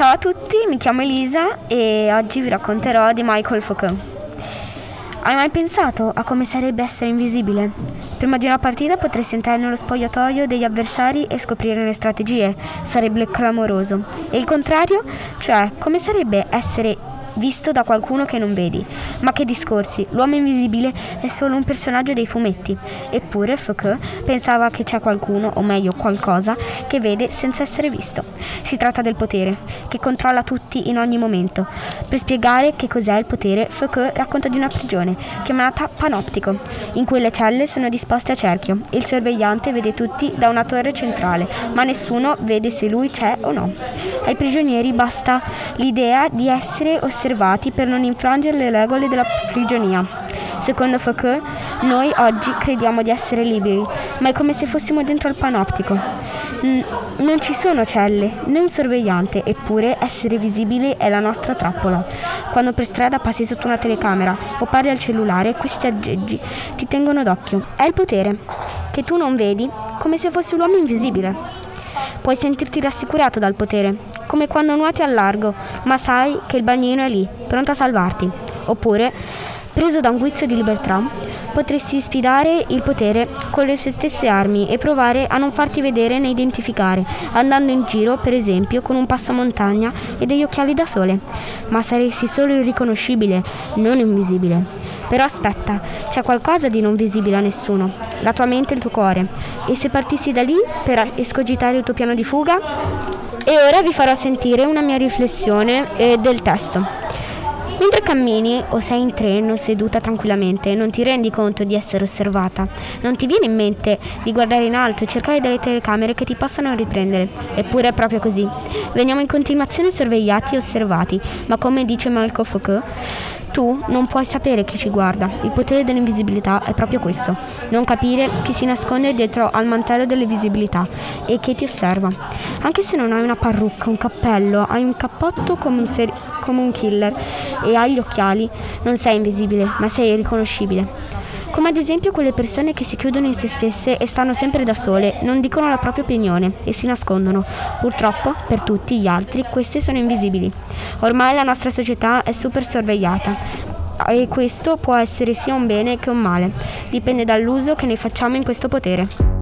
Ciao a tutti, mi chiamo Elisa e oggi vi racconterò di Michael Foucault. Hai mai pensato a come sarebbe essere invisibile? Prima di una partita potresti entrare nello spogliatoio degli avversari e scoprire le strategie, sarebbe clamoroso. E il contrario? Cioè, come sarebbe essere visto da qualcuno che non vedi. Ma che discorsi, l'uomo invisibile è solo un personaggio dei fumetti. Eppure Foucault pensava che c'è qualcuno, o meglio qualcosa, che vede senza essere visto. Si tratta del potere, che controlla tutti in ogni momento. Per spiegare che cos'è il potere, Foucault racconta di una prigione, chiamata panoptico, in cui le celle sono disposte a cerchio e il sorvegliante vede tutti da una torre centrale, ma nessuno vede se lui c'è o no. Ai prigionieri basta l'idea di essere osservati osservati per non infrangere le regole della prigionia. Secondo Foucault, noi oggi crediamo di essere liberi, ma è come se fossimo dentro il panoptico. Non ci sono celle, né un sorvegliante, eppure essere visibili è la nostra trappola. Quando per strada passi sotto una telecamera o parli al cellulare, questi aggeggi ti tengono d'occhio. È il potere, che tu non vedi, come se fosse un uomo invisibile. Puoi sentirti rassicurato dal potere, come quando nuoti al largo, ma sai che il bagnino è lì, pronto a salvarti. Oppure, preso da un guizzo di libertà, potresti sfidare il potere con le sue stesse armi e provare a non farti vedere né identificare, andando in giro, per esempio, con un passamontagna e degli occhiali da sole. Ma saresti solo irriconoscibile, non invisibile. Però aspetta, c'è qualcosa di non visibile a nessuno, la tua mente e il tuo cuore. E se partissi da lì per escogitare il tuo piano di fuga? E ora vi farò sentire una mia riflessione eh, del testo. Mentre cammini o sei in treno seduta tranquillamente, non ti rendi conto di essere osservata. Non ti viene in mente di guardare in alto e cercare delle telecamere che ti possano riprendere. Eppure è proprio così. Veniamo in continuazione sorvegliati e osservati, ma come dice Malcolm Foucault, tu non puoi sapere chi ci guarda. Il potere dell'invisibilità è proprio questo. Non capire chi si nasconde dietro al mantello dell'invisibilità e che ti osserva. Anche se non hai una parrucca, un cappello, hai un cappotto come un, seri- come un killer e hai gli occhiali, non sei invisibile, ma sei riconoscibile come ad esempio quelle persone che si chiudono in se stesse e stanno sempre da sole, non dicono la propria opinione e si nascondono. Purtroppo, per tutti gli altri, queste sono invisibili. Ormai la nostra società è super sorvegliata e questo può essere sia un bene che un male, dipende dall'uso che ne facciamo in questo potere.